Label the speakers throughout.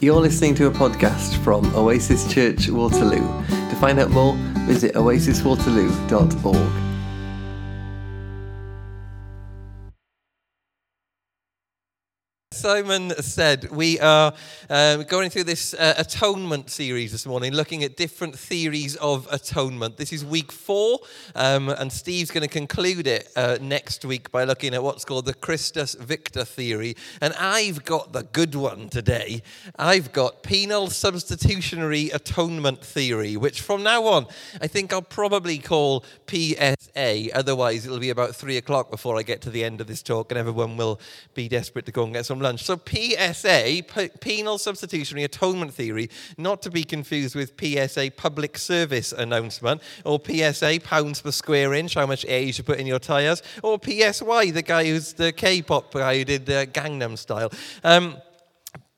Speaker 1: You're listening to a podcast from Oasis Church Waterloo. To find out more, visit oasiswaterloo.org.
Speaker 2: Simon said, we are um, going through this uh, atonement series this morning, looking at different theories of atonement. This is week four, um, and Steve's going to conclude it uh, next week by looking at what's called the Christus Victor theory. And I've got the good one today. I've got penal substitutionary atonement theory, which from now on, I think I'll probably call PSA. Otherwise, it'll be about three o'clock before I get to the end of this talk, and everyone will be desperate to go and get some lunch. So PSA, penal substitutionary atonement theory, not to be confused with PSA, public service announcement, or PSI, pounds per square inch, how much air you should put in your tyres, or PSY, the guy who's the K-pop guy who did uh, Gangnam Style. Um,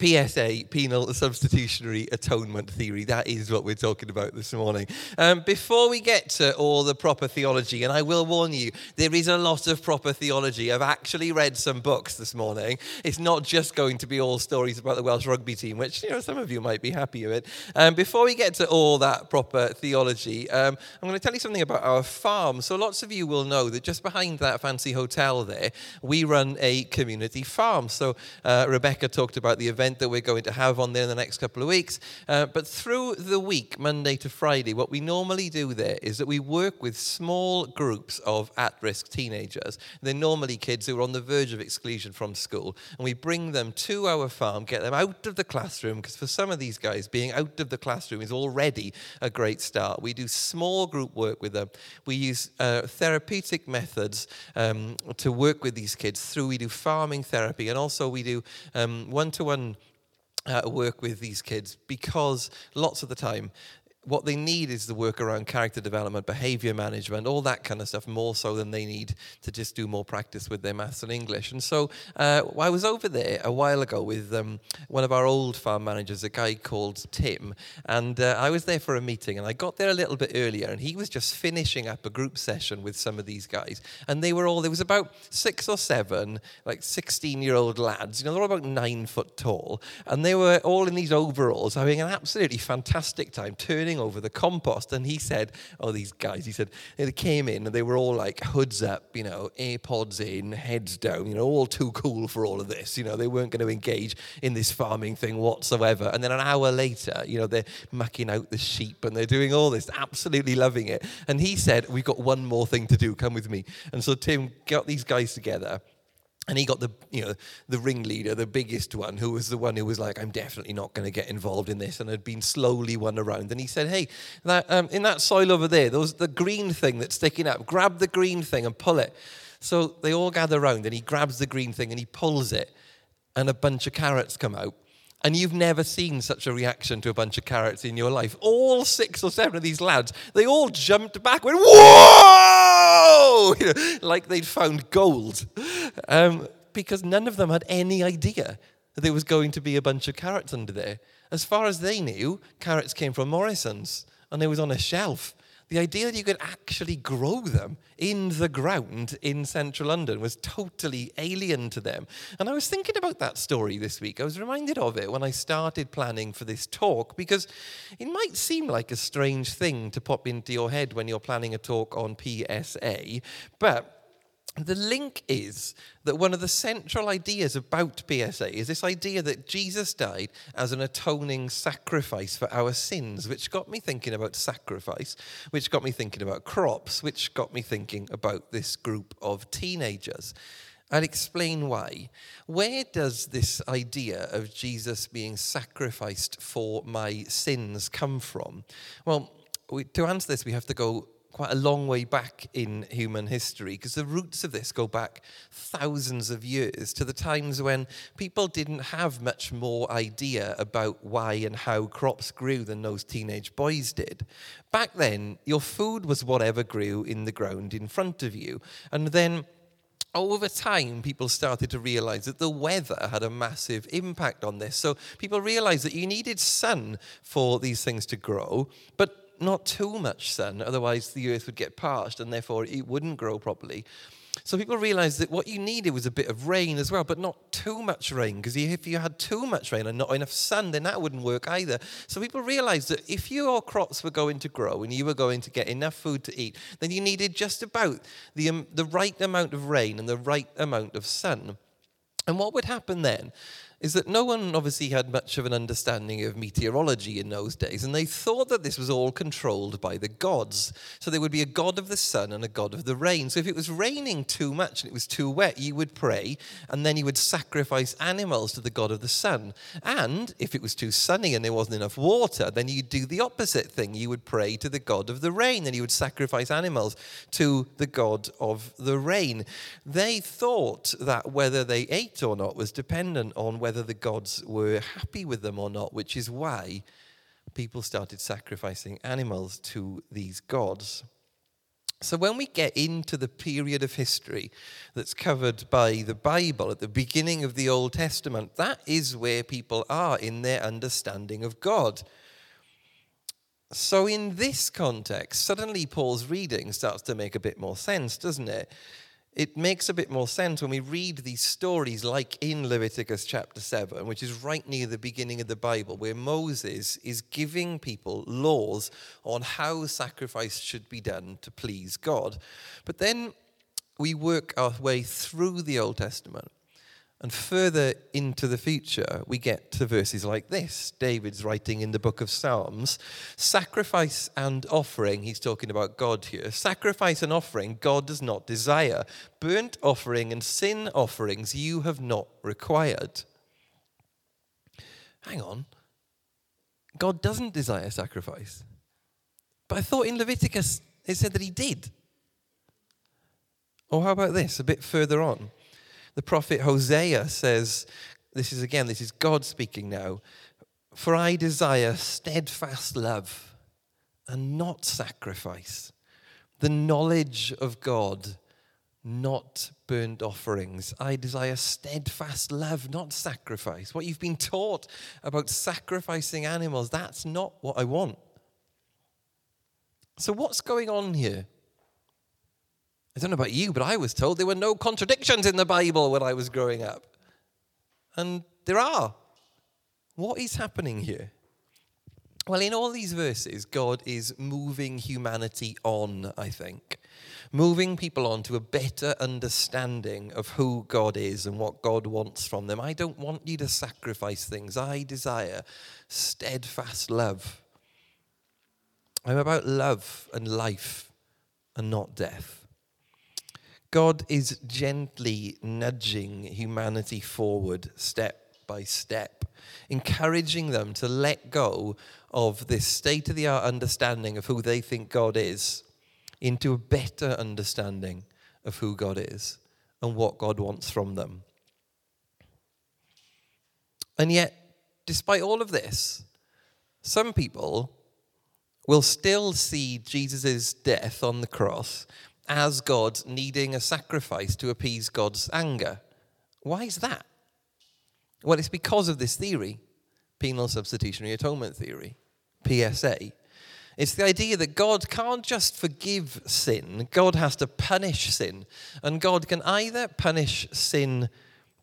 Speaker 2: PSA, penal substitutionary atonement theory. That is what we're talking about this morning. Um, before we get to all the proper theology, and I will warn you, there is a lot of proper theology. I've actually read some books this morning. It's not just going to be all stories about the Welsh rugby team, which you know some of you might be happy with. Um, before we get to all that proper theology, um, I'm going to tell you something about our farm. So lots of you will know that just behind that fancy hotel there, we run a community farm. So uh, Rebecca talked about the event event that we're going to have on there in the next couple of weeks. Uh, but through the week, Monday to Friday, what we normally do there is that we work with small groups of at risk teenagers. They're normally kids who are on the verge of exclusion from school. And we bring them to our farm, get them out of the classroom, because for some of these guys, being out of the classroom is already a great start. We do small group work with them. We use uh, therapeutic methods um, to work with these kids through. We do farming therapy, and also we do one to one uh, work with these kids because lots of the time what they need is the work around character development, behavior management, all that kind of stuff, more so than they need to just do more practice with their maths and English. And so uh, I was over there a while ago with um, one of our old farm managers, a guy called Tim, and uh, I was there for a meeting, and I got there a little bit earlier, and he was just finishing up a group session with some of these guys, and they were all there was about six or seven, like sixteen-year-old lads, you know, they're all about nine foot tall, and they were all in these overalls, having an absolutely fantastic time turning over the compost. And he said, Oh, these guys, he said, they came in and they were all like hoods up, you know, AirPods in, heads down, you know, all too cool for all of this. You know, they weren't going to engage in this farming thing whatsoever. And then an hour later, you know, they're mucking out the sheep and they're doing all this, absolutely loving it. And he said, We've got one more thing to do, come with me. And so Tim got these guys together and he got the, you know, the ringleader, the biggest one, who was the one who was like, I'm definitely not going to get involved in this, and had been slowly won around. And he said, Hey, that, um, in that soil over there, those the green thing that's sticking up, grab the green thing and pull it. So they all gather around, and he grabs the green thing and he pulls it, and a bunch of carrots come out. And you've never seen such a reaction to a bunch of carrots in your life. All six or seven of these lads, they all jumped back, went, whoa! Like they'd found gold. Um, because none of them had any idea that there was going to be a bunch of carrots under there. As far as they knew, carrots came from Morrisons and they was on a shelf. The idea that you could actually grow them in the ground in central London was totally alien to them. And I was thinking about that story this week. I was reminded of it when I started planning for this talk because it might seem like a strange thing to pop into your head when you're planning a talk on PSA, but the link is that one of the central ideas about PSA is this idea that Jesus died as an atoning sacrifice for our sins, which got me thinking about sacrifice, which got me thinking about crops, which got me thinking about this group of teenagers. I'll explain why. Where does this idea of Jesus being sacrificed for my sins come from? Well, we, to answer this, we have to go quite a long way back in human history because the roots of this go back thousands of years to the times when people didn't have much more idea about why and how crops grew than those teenage boys did. Back then, your food was whatever grew in the ground in front of you. And then over time, people started to realize that the weather had a massive impact on this. So people realized that you needed sun for these things to grow, but not too much sun, otherwise the earth would get parched and therefore it wouldn't grow properly. So people realized that what you needed was a bit of rain as well, but not too much rain, because if you had too much rain and not enough sun, then that wouldn't work either. So people realized that if your crops were going to grow and you were going to get enough food to eat, then you needed just about the, um, the right amount of rain and the right amount of sun. And what would happen then is that no one obviously had much of an understanding of meteorology in those days, and they thought that this was all controlled by the gods. So there would be a god of the sun and a god of the rain. So if it was raining too much and it was too wet, you would pray, and then you would sacrifice animals to the god of the sun. And if it was too sunny and there wasn't enough water, then you'd do the opposite thing. You would pray to the god of the rain, and you would sacrifice animals to the god of the rain. They thought that whether they ate or not was dependent on whether whether the gods were happy with them or not, which is why people started sacrificing animals to these gods. So, when we get into the period of history that's covered by the Bible at the beginning of the Old Testament, that is where people are in their understanding of God. So, in this context, suddenly Paul's reading starts to make a bit more sense, doesn't it? It makes a bit more sense when we read these stories, like in Leviticus chapter 7, which is right near the beginning of the Bible, where Moses is giving people laws on how sacrifice should be done to please God. But then we work our way through the Old Testament and further into the future, we get to verses like this. David's writing in the book of Psalms Sacrifice and offering, he's talking about God here. Sacrifice and offering, God does not desire. Burnt offering and sin offerings, you have not required. Hang on. God doesn't desire sacrifice. But I thought in Leviticus it said that he did. Or how about this, a bit further on? The prophet Hosea says, this is again, this is God speaking now. For I desire steadfast love and not sacrifice, the knowledge of God, not burnt offerings. I desire steadfast love, not sacrifice. What you've been taught about sacrificing animals, that's not what I want. So, what's going on here? I don't know about you, but I was told there were no contradictions in the Bible when I was growing up. And there are. What is happening here? Well, in all these verses, God is moving humanity on, I think. Moving people on to a better understanding of who God is and what God wants from them. I don't want you to sacrifice things. I desire steadfast love. I'm about love and life and not death. God is gently nudging humanity forward step by step, encouraging them to let go of this state of the art understanding of who they think God is into a better understanding of who God is and what God wants from them. And yet, despite all of this, some people will still see Jesus' death on the cross as God needing a sacrifice to appease God's anger. Why is that? Well, it's because of this theory, penal substitutionary atonement theory, PSA. It's the idea that God can't just forgive sin, God has to punish sin. And God can either punish sin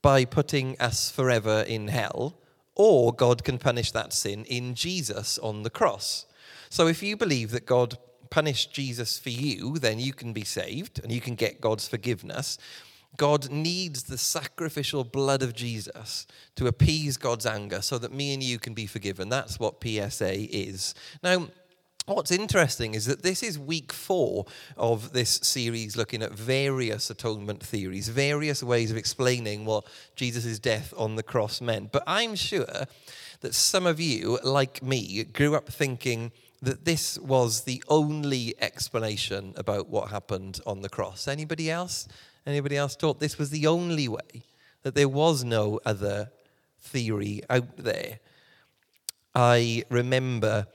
Speaker 2: by putting us forever in hell, or God can punish that sin in Jesus on the cross. So if you believe that God punish Jesus for you, then you can be saved and you can get God's forgiveness. God needs the sacrificial blood of Jesus to appease God's anger so that me and you can be forgiven. That's what PSA is. Now, What's interesting is that this is week four of this series looking at various atonement theories, various ways of explaining what Jesus' death on the cross meant. But I'm sure that some of you, like me, grew up thinking that this was the only explanation about what happened on the cross. Anybody else? Anybody else thought this was the only way? That there was no other theory out there? I remember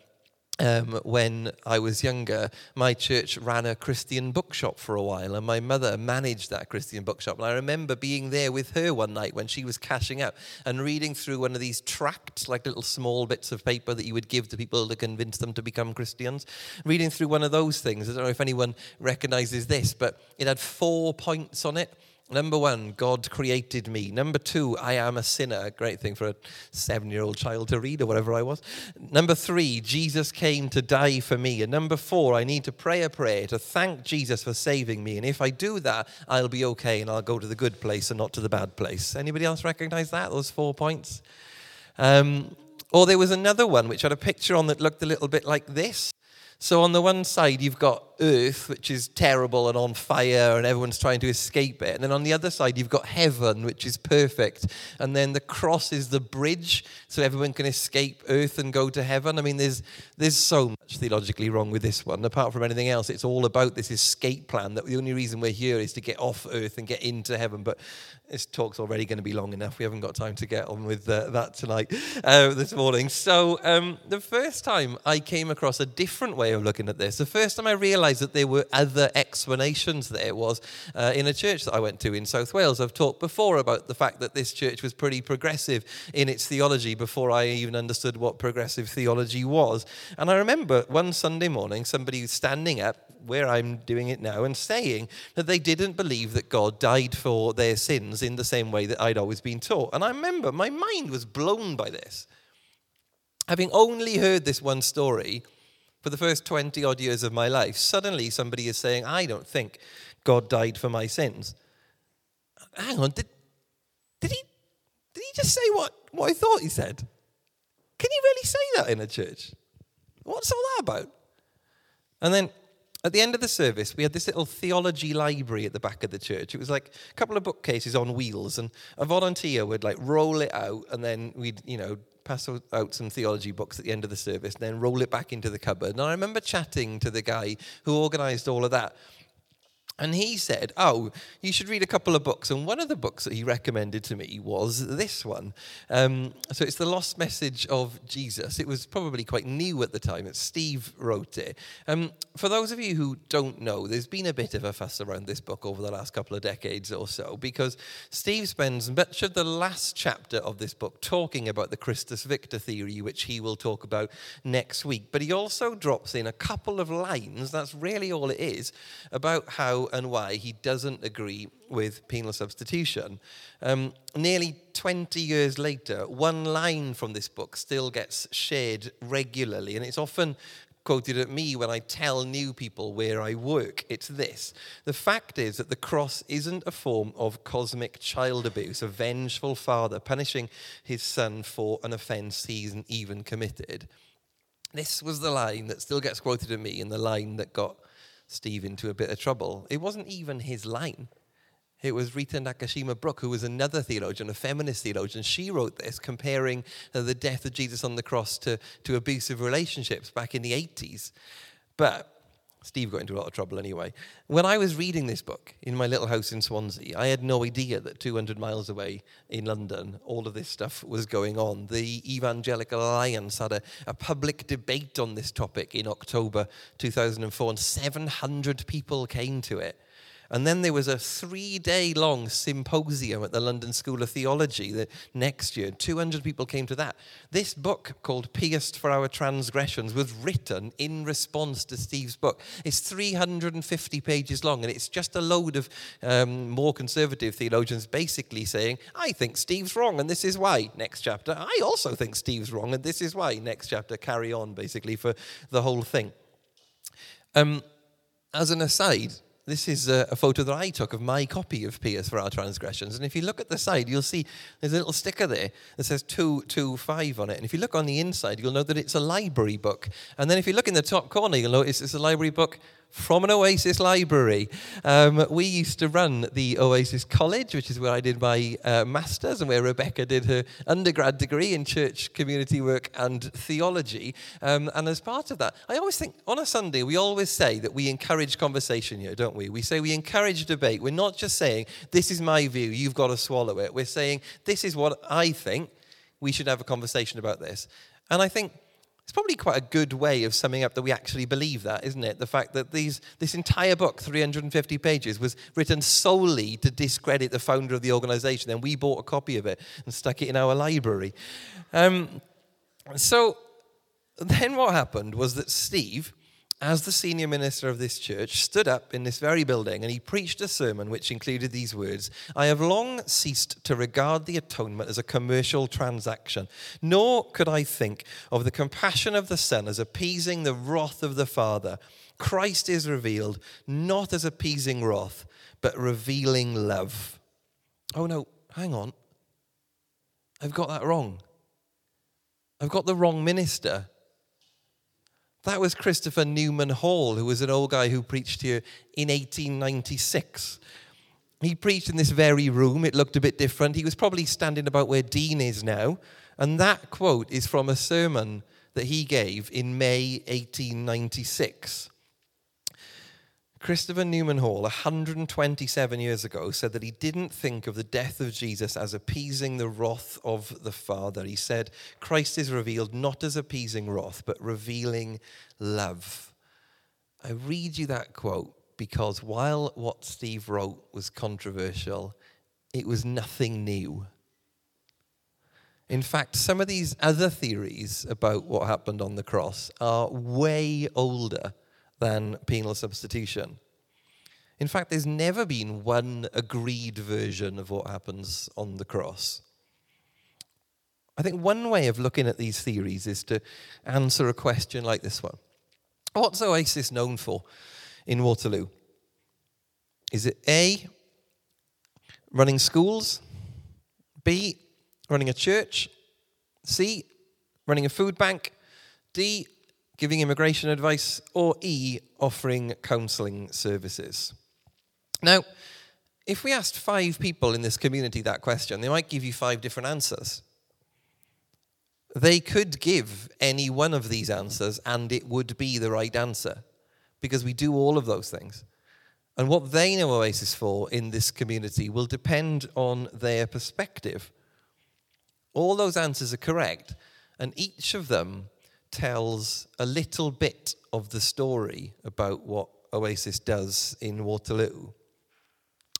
Speaker 2: um, when I was younger, my church ran a Christian bookshop for a while, and my mother managed that Christian bookshop. And I remember being there with her one night when she was cashing out and reading through one of these tracts, like little small bits of paper that you would give to people to convince them to become Christians. Reading through one of those things, I don't know if anyone recognizes this, but it had four points on it. Number one, God created me. Number two, I am a sinner. Great thing for a seven year old child to read or whatever I was. Number three, Jesus came to die for me. And number four, I need to pray a prayer to thank Jesus for saving me. And if I do that, I'll be okay and I'll go to the good place and not to the bad place. Anybody else recognize that? Those four points? Um, or there was another one which had a picture on that looked a little bit like this. So on the one side, you've got earth, which is terrible and on fire, and everyone's trying to escape it. And then on the other side, you've got heaven, which is perfect. And then the cross is the bridge, so everyone can escape earth and go to heaven. I mean, there's, there's so much theologically wrong with this one. Apart from anything else, it's all about this escape plan that the only reason we're here is to get off earth and get into heaven. But this talk's already going to be long enough. We haven't got time to get on with uh, that tonight, uh, this morning. So, um, the first time I came across a different way of looking at this, the first time I realized realised that there were other explanations there was uh, in a church that I went to in South Wales. I've talked before about the fact that this church was pretty progressive in its theology before I even understood what progressive theology was. And I remember one Sunday morning somebody standing up where I'm doing it now and saying that they didn't believe that God died for their sins in the same way that I'd always been taught. And I remember my mind was blown by this. Having only heard this one story, for the first 20 odd years of my life, suddenly somebody is saying, I don't think God died for my sins. Hang on, did, did, he, did he just say what, what I thought he said? Can you really say that in a church? What's all that about? And then at the end of the service, we had this little theology library at the back of the church. It was like a couple of bookcases on wheels, and a volunteer would like roll it out, and then we'd, you know, pass out some theology books at the end of the service, and then roll it back into the cupboard. And I remember chatting to the guy who organized all of that. And he said, Oh, you should read a couple of books. And one of the books that he recommended to me was this one. Um, so it's The Lost Message of Jesus. It was probably quite new at the time. It's Steve wrote it. Um, for those of you who don't know, there's been a bit of a fuss around this book over the last couple of decades or so because Steve spends much of the last chapter of this book talking about the Christus Victor theory, which he will talk about next week. But he also drops in a couple of lines, that's really all it is, about how and why he doesn't agree with penal substitution. Um, nearly 20 years later, one line from this book still gets shared regularly, and it's often quoted at me when I tell new people where I work. It's this The fact is that the cross isn't a form of cosmic child abuse, a vengeful father punishing his son for an offense he hasn't even committed. This was the line that still gets quoted at me, and the line that got Steve into a bit of trouble. It wasn't even his line. It was Rita Nakashima Brock, who was another theologian, a feminist theologian. She wrote this comparing uh, the death of Jesus on the cross to, to abusive relationships back in the 80s. But Steve got into a lot of trouble anyway. When I was reading this book in my little house in Swansea, I had no idea that 200 miles away in London, all of this stuff was going on. The Evangelical Alliance had a, a public debate on this topic in October 2004, and 700 people came to it. And then there was a three day long symposium at the London School of Theology the next year. 200 people came to that. This book, called Pierced for Our Transgressions, was written in response to Steve's book. It's 350 pages long, and it's just a load of um, more conservative theologians basically saying, I think Steve's wrong, and this is why. Next chapter. I also think Steve's wrong, and this is why. Next chapter. Carry on, basically, for the whole thing. Um, as an aside, this is a, a, photo that I took of my copy of Pierced for Our Transgressions. And if you look at the side, you'll see there's a little sticker there that says 225 on it. And if you look on the inside, you'll know that it's a library book. And then if you look in the top corner, you'll notice it's a library book from an Oasis library. Um, we used to run the Oasis College, which is where I did my uh, master's and where Rebecca did her undergrad degree in church community work and theology. Um, and as part of that, I always think on a Sunday, we always say that we encourage conversation here, don't we? We say we encourage debate. We're not just saying, this is my view, you've got to swallow it. We're saying, this is what I think. We should have a conversation about this. And I think It's probably quite a good way of summing up that we actually believe that, isn't it? The fact that these, this entire book, 350 pages, was written solely to discredit the founder of the organization. Then we bought a copy of it and stuck it in our library. Um, so then what happened was that Steve, as the senior minister of this church, stood up in this very building and he preached a sermon which included these words I have long ceased to regard the atonement as a commercial transaction, nor could I think of the compassion of the Son as appeasing the wrath of the Father. Christ is revealed not as appeasing wrath, but revealing love. Oh no, hang on. I've got that wrong. I've got the wrong minister. That was Christopher Newman Hall, who was an old guy who preached here in 1896. He preached in this very room. It looked a bit different. He was probably standing about where Dean is now. And that quote is from a sermon that he gave in May 1896. Christopher Newman Hall, 127 years ago, said that he didn't think of the death of Jesus as appeasing the wrath of the Father. He said, Christ is revealed not as appeasing wrath, but revealing love. I read you that quote because while what Steve wrote was controversial, it was nothing new. In fact, some of these other theories about what happened on the cross are way older than penal substitution. In fact, there's never been one agreed version of what happens on the cross. I think one way of looking at these theories is to answer a question like this one What's Oasis known for in Waterloo? Is it A, running schools? B, running a church? C, running a food bank? D, giving immigration advice, or E, offering counselling services? Now, if we asked five people in this community that question, they might give you five different answers. They could give any one of these answers and it would be the right answer because we do all of those things. And what they know Oasis for in this community will depend on their perspective. All those answers are correct, and each of them tells a little bit of the story about what Oasis does in Waterloo.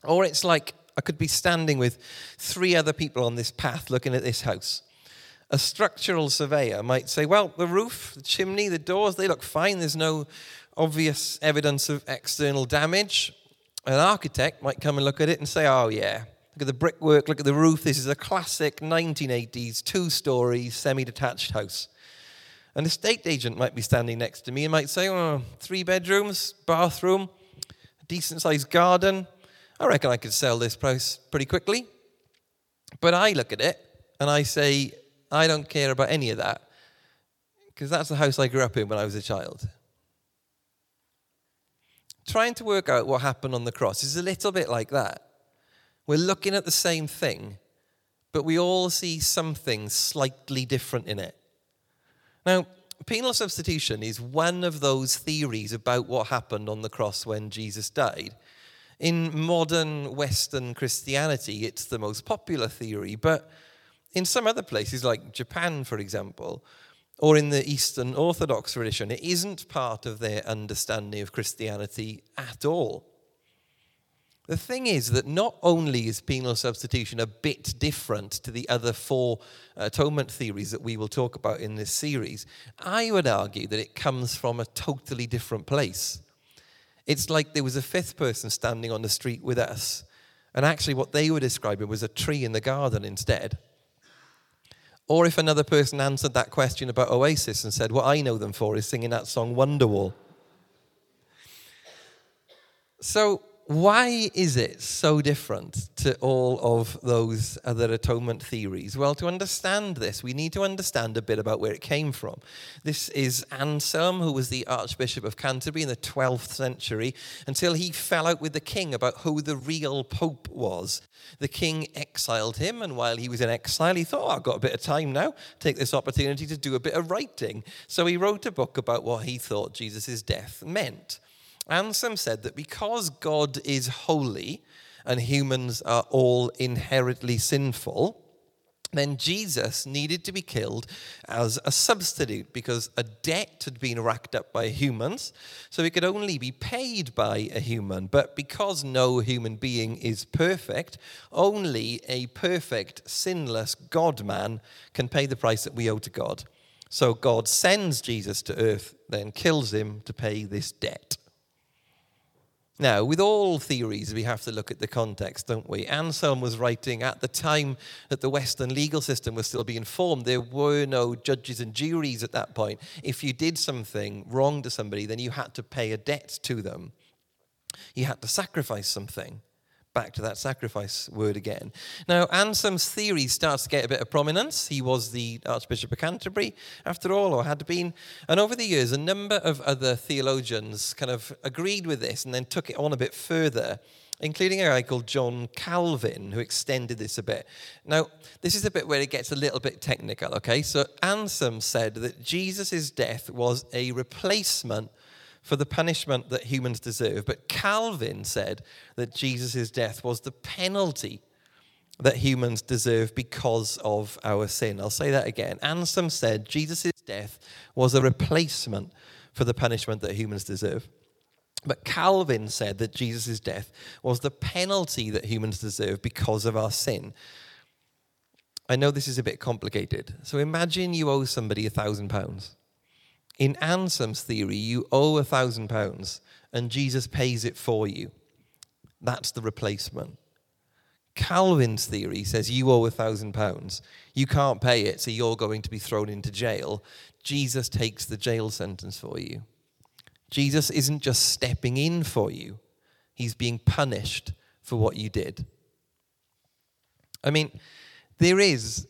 Speaker 2: Or it's like I could be standing with three other people on this path looking at this house. A structural surveyor might say, well, the roof, the chimney, the doors, they look fine. There's no obvious evidence of external damage. An architect might come and look at it and say, oh, yeah, look at the brickwork, look at the roof. This is a classic 1980s two story semi detached house. An estate agent might be standing next to me and might say, oh, three bedrooms, bathroom, a decent sized garden. I reckon I could sell this price pretty quickly. But I look at it and I say, I don't care about any of that because that's the house I grew up in when I was a child. Trying to work out what happened on the cross is a little bit like that. We're looking at the same thing, but we all see something slightly different in it. Now, penal substitution is one of those theories about what happened on the cross when Jesus died. In modern Western Christianity, it's the most popular theory, but in some other places, like Japan, for example, or in the Eastern Orthodox tradition, it isn't part of their understanding of Christianity at all. The thing is that not only is penal substitution a bit different to the other four atonement theories that we will talk about in this series, I would argue that it comes from a totally different place. It's like there was a fifth person standing on the street with us, and actually, what they were describing was a tree in the garden instead. Or if another person answered that question about Oasis and said, What I know them for is singing that song Wonderwall. So, why is it so different to all of those other atonement theories? Well, to understand this, we need to understand a bit about where it came from. This is Anselm, who was the Archbishop of Canterbury in the 12th century, until he fell out with the king about who the real pope was. The king exiled him, and while he was in exile, he thought, oh, I've got a bit of time now, take this opportunity to do a bit of writing. So he wrote a book about what he thought Jesus' death meant. Anselm said that because God is holy and humans are all inherently sinful, then Jesus needed to be killed as a substitute because a debt had been racked up by humans, so it could only be paid by a human. But because no human being is perfect, only a perfect, sinless God man can pay the price that we owe to God. So God sends Jesus to earth, then kills him to pay this debt. Now, with all theories, we have to look at the context, don't we? Anselm was writing at the time that the Western legal system was still being formed. There were no judges and juries at that point. If you did something wrong to somebody, then you had to pay a debt to them. You had to sacrifice something back to that sacrifice word again. Now, Anselm's theory starts to get a bit of prominence. He was the Archbishop of Canterbury, after all, or had been. And over the years, a number of other theologians kind of agreed with this and then took it on a bit further. Including a guy called John Calvin, who extended this a bit. Now, this is a bit where it gets a little bit technical, okay? So, Anselm said that Jesus' death was a replacement for the punishment that humans deserve. But Calvin said that Jesus' death was the penalty that humans deserve because of our sin. I'll say that again. Anselm said Jesus' death was a replacement for the punishment that humans deserve. But Calvin said that Jesus' death was the penalty that humans deserve because of our sin. I know this is a bit complicated. So imagine you owe somebody a thousand pounds. In Anselm's theory, you owe a thousand pounds and Jesus pays it for you. That's the replacement. Calvin's theory says you owe a thousand pounds. You can't pay it, so you're going to be thrown into jail. Jesus takes the jail sentence for you. Jesus isn't just stepping in for you, he's being punished for what you did. I mean, there is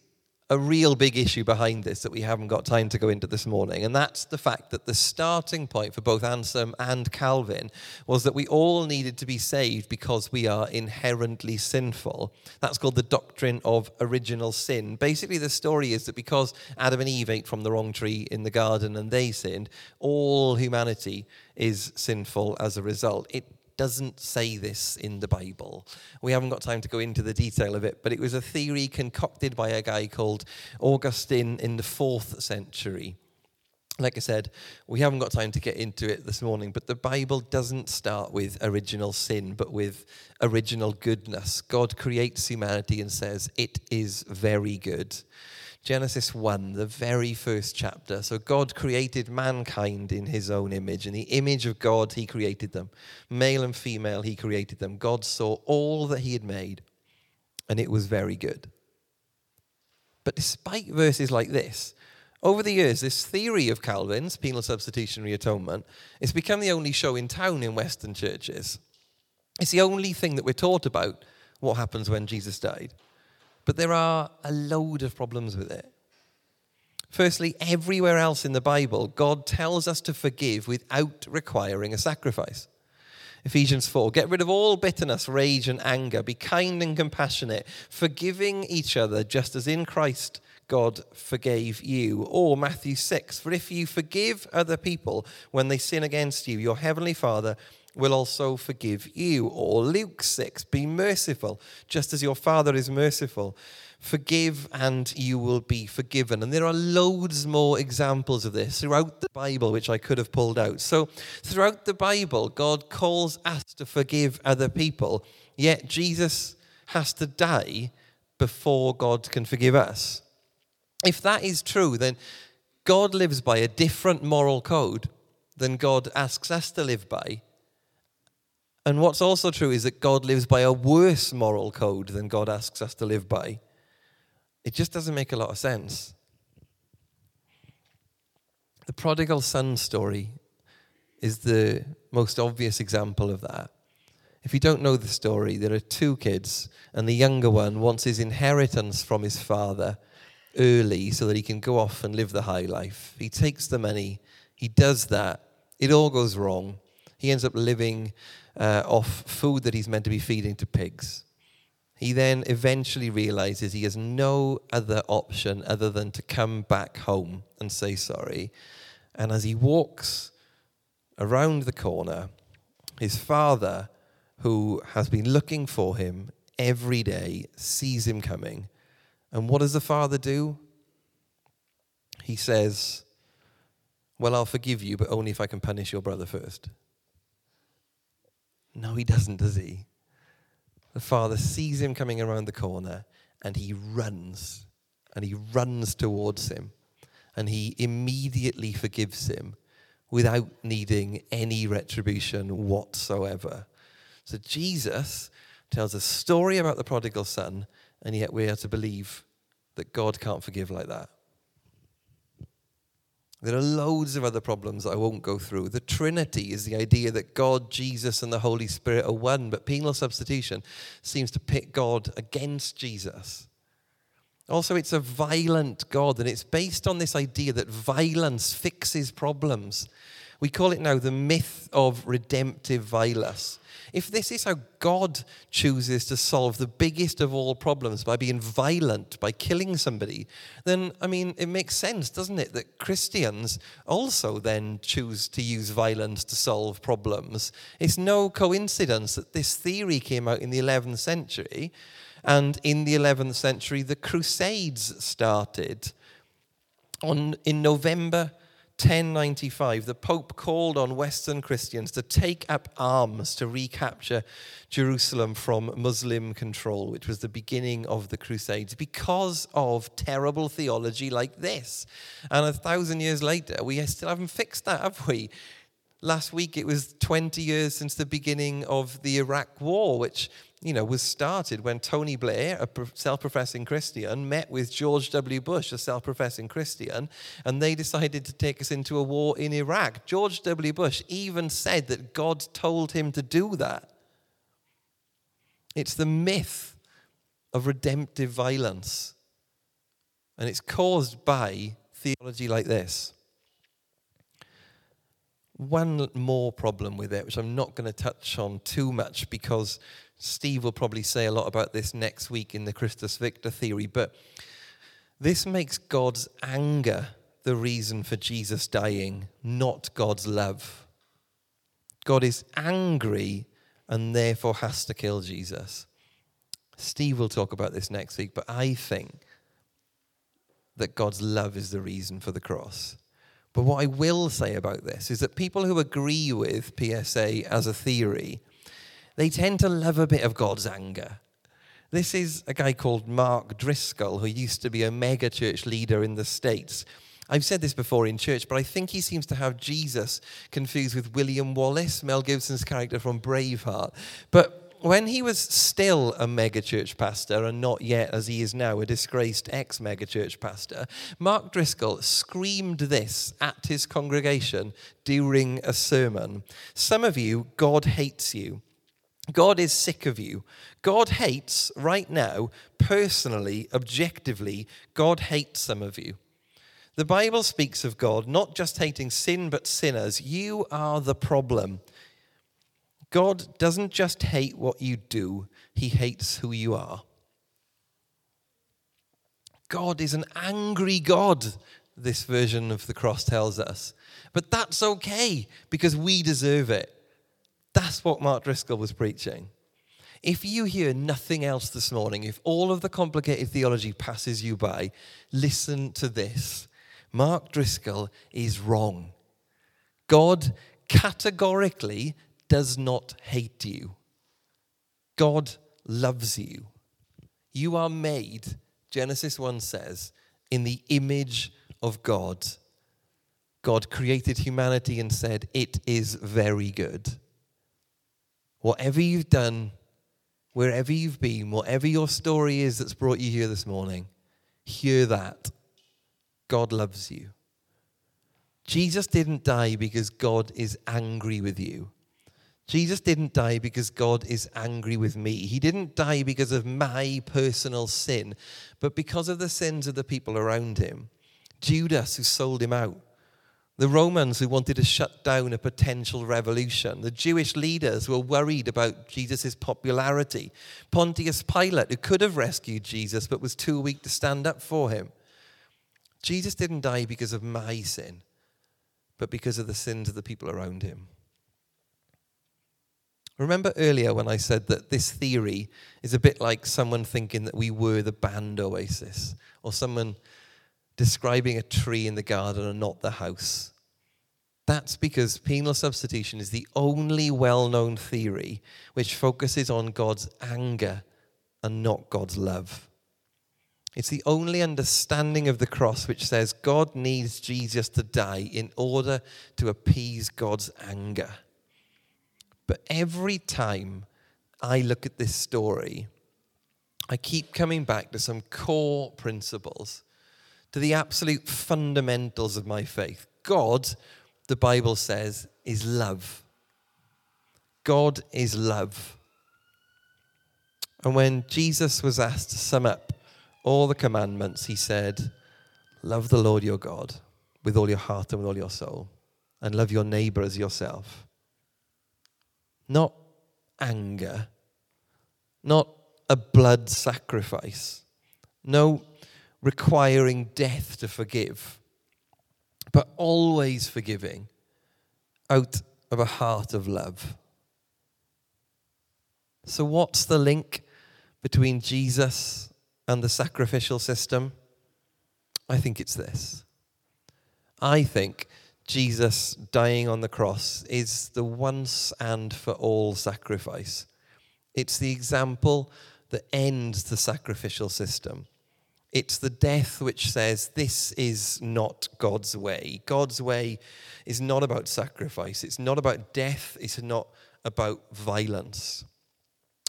Speaker 2: a real big issue behind this that we haven't got time to go into this morning, and that's the fact that the starting point for both Anselm and Calvin was that we all needed to be saved because we are inherently sinful. That's called the doctrine of original sin. Basically, the story is that because Adam and Eve ate from the wrong tree in the garden and they sinned, all humanity is sinful as a result. It doesn't say this in the Bible. We haven't got time to go into the detail of it, but it was a theory concocted by a guy called Augustine in the fourth century. Like I said, we haven't got time to get into it this morning, but the Bible doesn't start with original sin, but with original goodness. God creates humanity and says, It is very good. Genesis 1, the very first chapter. So God created mankind in his own image. In the image of God, he created them. Male and female, he created them. God saw all that he had made, and it was very good. But despite verses like this, over the years, this theory of Calvin's, penal substitutionary atonement, has become the only show in town in Western churches. It's the only thing that we're taught about what happens when Jesus died. But there are a load of problems with it. Firstly, everywhere else in the Bible, God tells us to forgive without requiring a sacrifice. Ephesians 4 Get rid of all bitterness, rage, and anger. Be kind and compassionate, forgiving each other just as in Christ God forgave you. Or Matthew 6 For if you forgive other people when they sin against you, your heavenly Father will also forgive you. Or Luke 6, be merciful, just as your Father is merciful. Forgive and you will be forgiven. And there are loads more examples of this throughout the Bible, which I could have pulled out. So, throughout the Bible, God calls us to forgive other people, yet Jesus has to die before God can forgive us. If that is true, then God lives by a different moral code than God asks us to live by and what's also true is that God lives by a worse moral code than God asks us to live by. It just doesn't make a lot of sense. The prodigal son story is the most obvious example of that. If you don't know the story, there are two kids, and the younger one wants his inheritance from his father early so that he can go off and live the high life. He takes the money, he does that, it all goes wrong. He ends up living uh, off food that he's meant to be feeding to pigs. He then eventually realizes he has no other option other than to come back home and say sorry. And as he walks around the corner, his father, who has been looking for him every day, sees him coming And what does the father do? He says, Well, I'll forgive you, but only if I can punish your brother first. No, he doesn't, does he? The father sees him coming around the corner and he runs and he runs towards him and he immediately forgives him without needing any retribution whatsoever. So Jesus tells a story about the prodigal son, and yet we are to believe that God can't forgive like that. There are loads of other problems I won't go through. The Trinity is the idea that God, Jesus, and the Holy Spirit are one, but penal substitution seems to pit God against Jesus. Also, it's a violent God, and it's based on this idea that violence fixes problems. We call it now the myth of redemptive violence. If this is how God chooses to solve the biggest of all problems by being violent, by killing somebody, then, I mean, it makes sense, doesn't it, that Christians also then choose to use violence to solve problems. It's no coincidence that this theory came out in the 11th century, and in the 11th century, the Crusades started. On, in November 1095, the Pope called on Western Christians to take up arms to recapture Jerusalem from Muslim control, which was the beginning of the Crusades, because of terrible theology like this. And a thousand years later, we still haven't fixed that, have we? Last week, it was 20 years since the beginning of the Iraq War, which you know, was started when Tony Blair, a self-professing Christian, met with George W. Bush, a self-professing Christian, and they decided to take us into a war in Iraq. George W. Bush even said that God told him to do that. It's the myth of redemptive violence, and it's caused by theology like this. One more problem with it, which I'm not going to touch on too much because Steve will probably say a lot about this next week in the Christus Victor theory, but this makes God's anger the reason for Jesus dying, not God's love. God is angry and therefore has to kill Jesus. Steve will talk about this next week, but I think that God's love is the reason for the cross. But what I will say about this is that people who agree with PSA as a theory they tend to love a bit of God's anger. This is a guy called Mark Driscoll, who used to be a mega church leader in the States. I've said this before in church, but I think he seems to have Jesus confused with William Wallace, Mel Gibson's character from Braveheart. But when he was still a megachurch pastor and not yet, as he is now, a disgraced ex megachurch pastor, Mark Driscoll screamed this at his congregation during a sermon Some of you, God hates you. God is sick of you. God hates right now, personally, objectively, God hates some of you. The Bible speaks of God not just hating sin, but sinners. You are the problem. God doesn't just hate what you do, He hates who you are. God is an angry God, this version of the cross tells us. But that's okay because we deserve it. That's what Mark Driscoll was preaching. If you hear nothing else this morning, if all of the complicated theology passes you by, listen to this. Mark Driscoll is wrong. God categorically does not hate you. God loves you. You are made, Genesis 1 says, in the image of God. God created humanity and said, It is very good. Whatever you've done, wherever you've been, whatever your story is that's brought you here this morning, hear that. God loves you. Jesus didn't die because God is angry with you. Jesus didn't die because God is angry with me. He didn't die because of my personal sin, but because of the sins of the people around him. Judas, who sold him out, the Romans who wanted to shut down a potential revolution, the Jewish leaders who were worried about Jesus' popularity, Pontius Pilate, who could have rescued Jesus but was too weak to stand up for him. Jesus didn't die because of my sin, but because of the sins of the people around him. Remember earlier when I said that this theory is a bit like someone thinking that we were the band Oasis, or someone describing a tree in the garden and not the house? That's because penal substitution is the only well known theory which focuses on God's anger and not God's love. It's the only understanding of the cross which says God needs Jesus to die in order to appease God's anger. But every time I look at this story, I keep coming back to some core principles, to the absolute fundamentals of my faith. God, the Bible says, is love. God is love. And when Jesus was asked to sum up all the commandments, he said, Love the Lord your God with all your heart and with all your soul, and love your neighbor as yourself. Not anger, not a blood sacrifice, no requiring death to forgive, but always forgiving out of a heart of love. So, what's the link between Jesus and the sacrificial system? I think it's this. I think Jesus dying on the cross is the once and for all sacrifice. It's the example that ends the sacrificial system. It's the death which says this is not God's way. God's way is not about sacrifice. It's not about death. It's not about violence.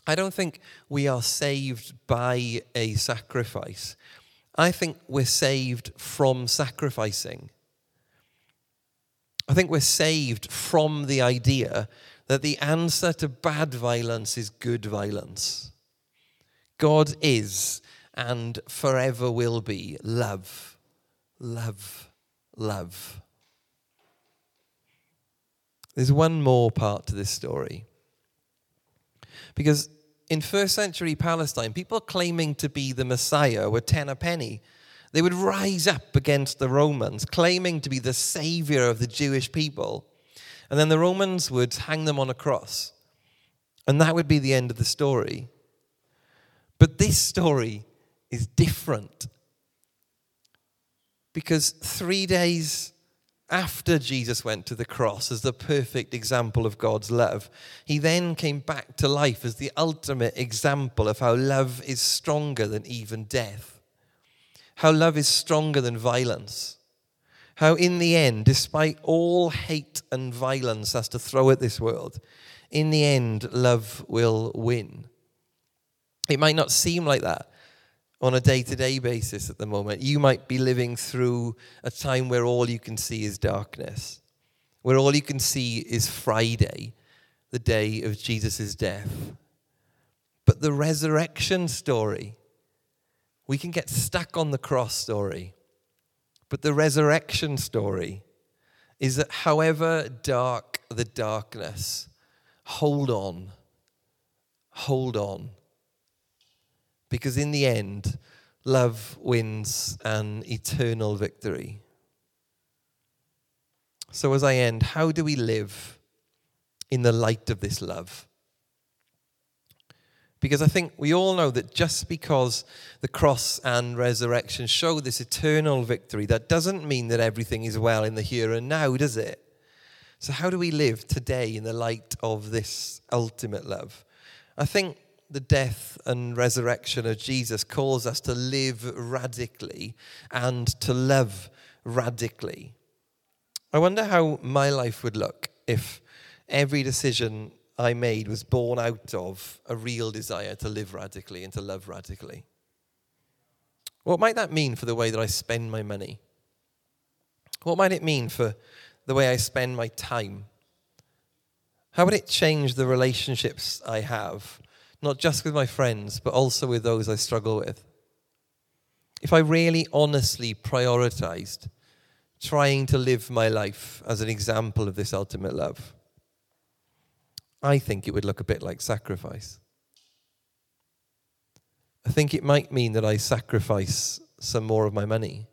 Speaker 2: I don't think we are saved by a sacrifice. I think we're saved from sacrificing. I think we're saved from the idea that the answer to bad violence is good violence. God is and forever will be love, love, love. There's one more part to this story. Because in first century Palestine, people claiming to be the Messiah were ten a penny. They would rise up against the Romans, claiming to be the savior of the Jewish people. And then the Romans would hang them on a cross. And that would be the end of the story. But this story is different. Because three days after Jesus went to the cross as the perfect example of God's love, he then came back to life as the ultimate example of how love is stronger than even death, how love is stronger than violence, how in the end, despite all hate and violence has to throw at this world, in the end, love will win. It might not seem like that on a day to day basis at the moment. You might be living through a time where all you can see is darkness, where all you can see is Friday, the day of Jesus' death. But the resurrection story, we can get stuck on the cross story. But the resurrection story is that however dark the darkness, hold on, hold on because in the end, love wins an eternal victory. So, as I end, how do we live in the light of this love? Because I think we all know that just because the cross and resurrection show this eternal victory, that doesn't mean that everything is well in the here and now, does it? So, how do we live today in the light of this ultimate love? I think the death and resurrection of Jesus calls us to live radically and to love radically. I wonder how my life would look if every decision I made was born out of a real desire to live radically and to love radically. What might that mean for the way that I spend my money? What might it mean for the way I spend my time? How would it change the relationships I have? not just with my friends, but also with those I struggle with. If I really honestly prioritized trying to live my life as an example of this ultimate love, I think it would look a bit like sacrifice. I think it might mean that I sacrifice some more of my money.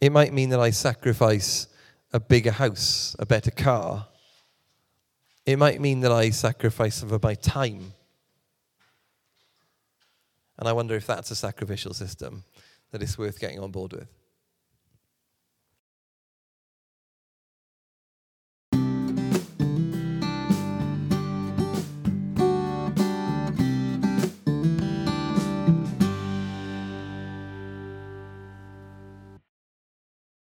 Speaker 2: It might mean that I sacrifice a bigger house, a better car, It might mean that I sacrifice some of my time. And I wonder if that's a sacrificial system that it's worth getting on board with.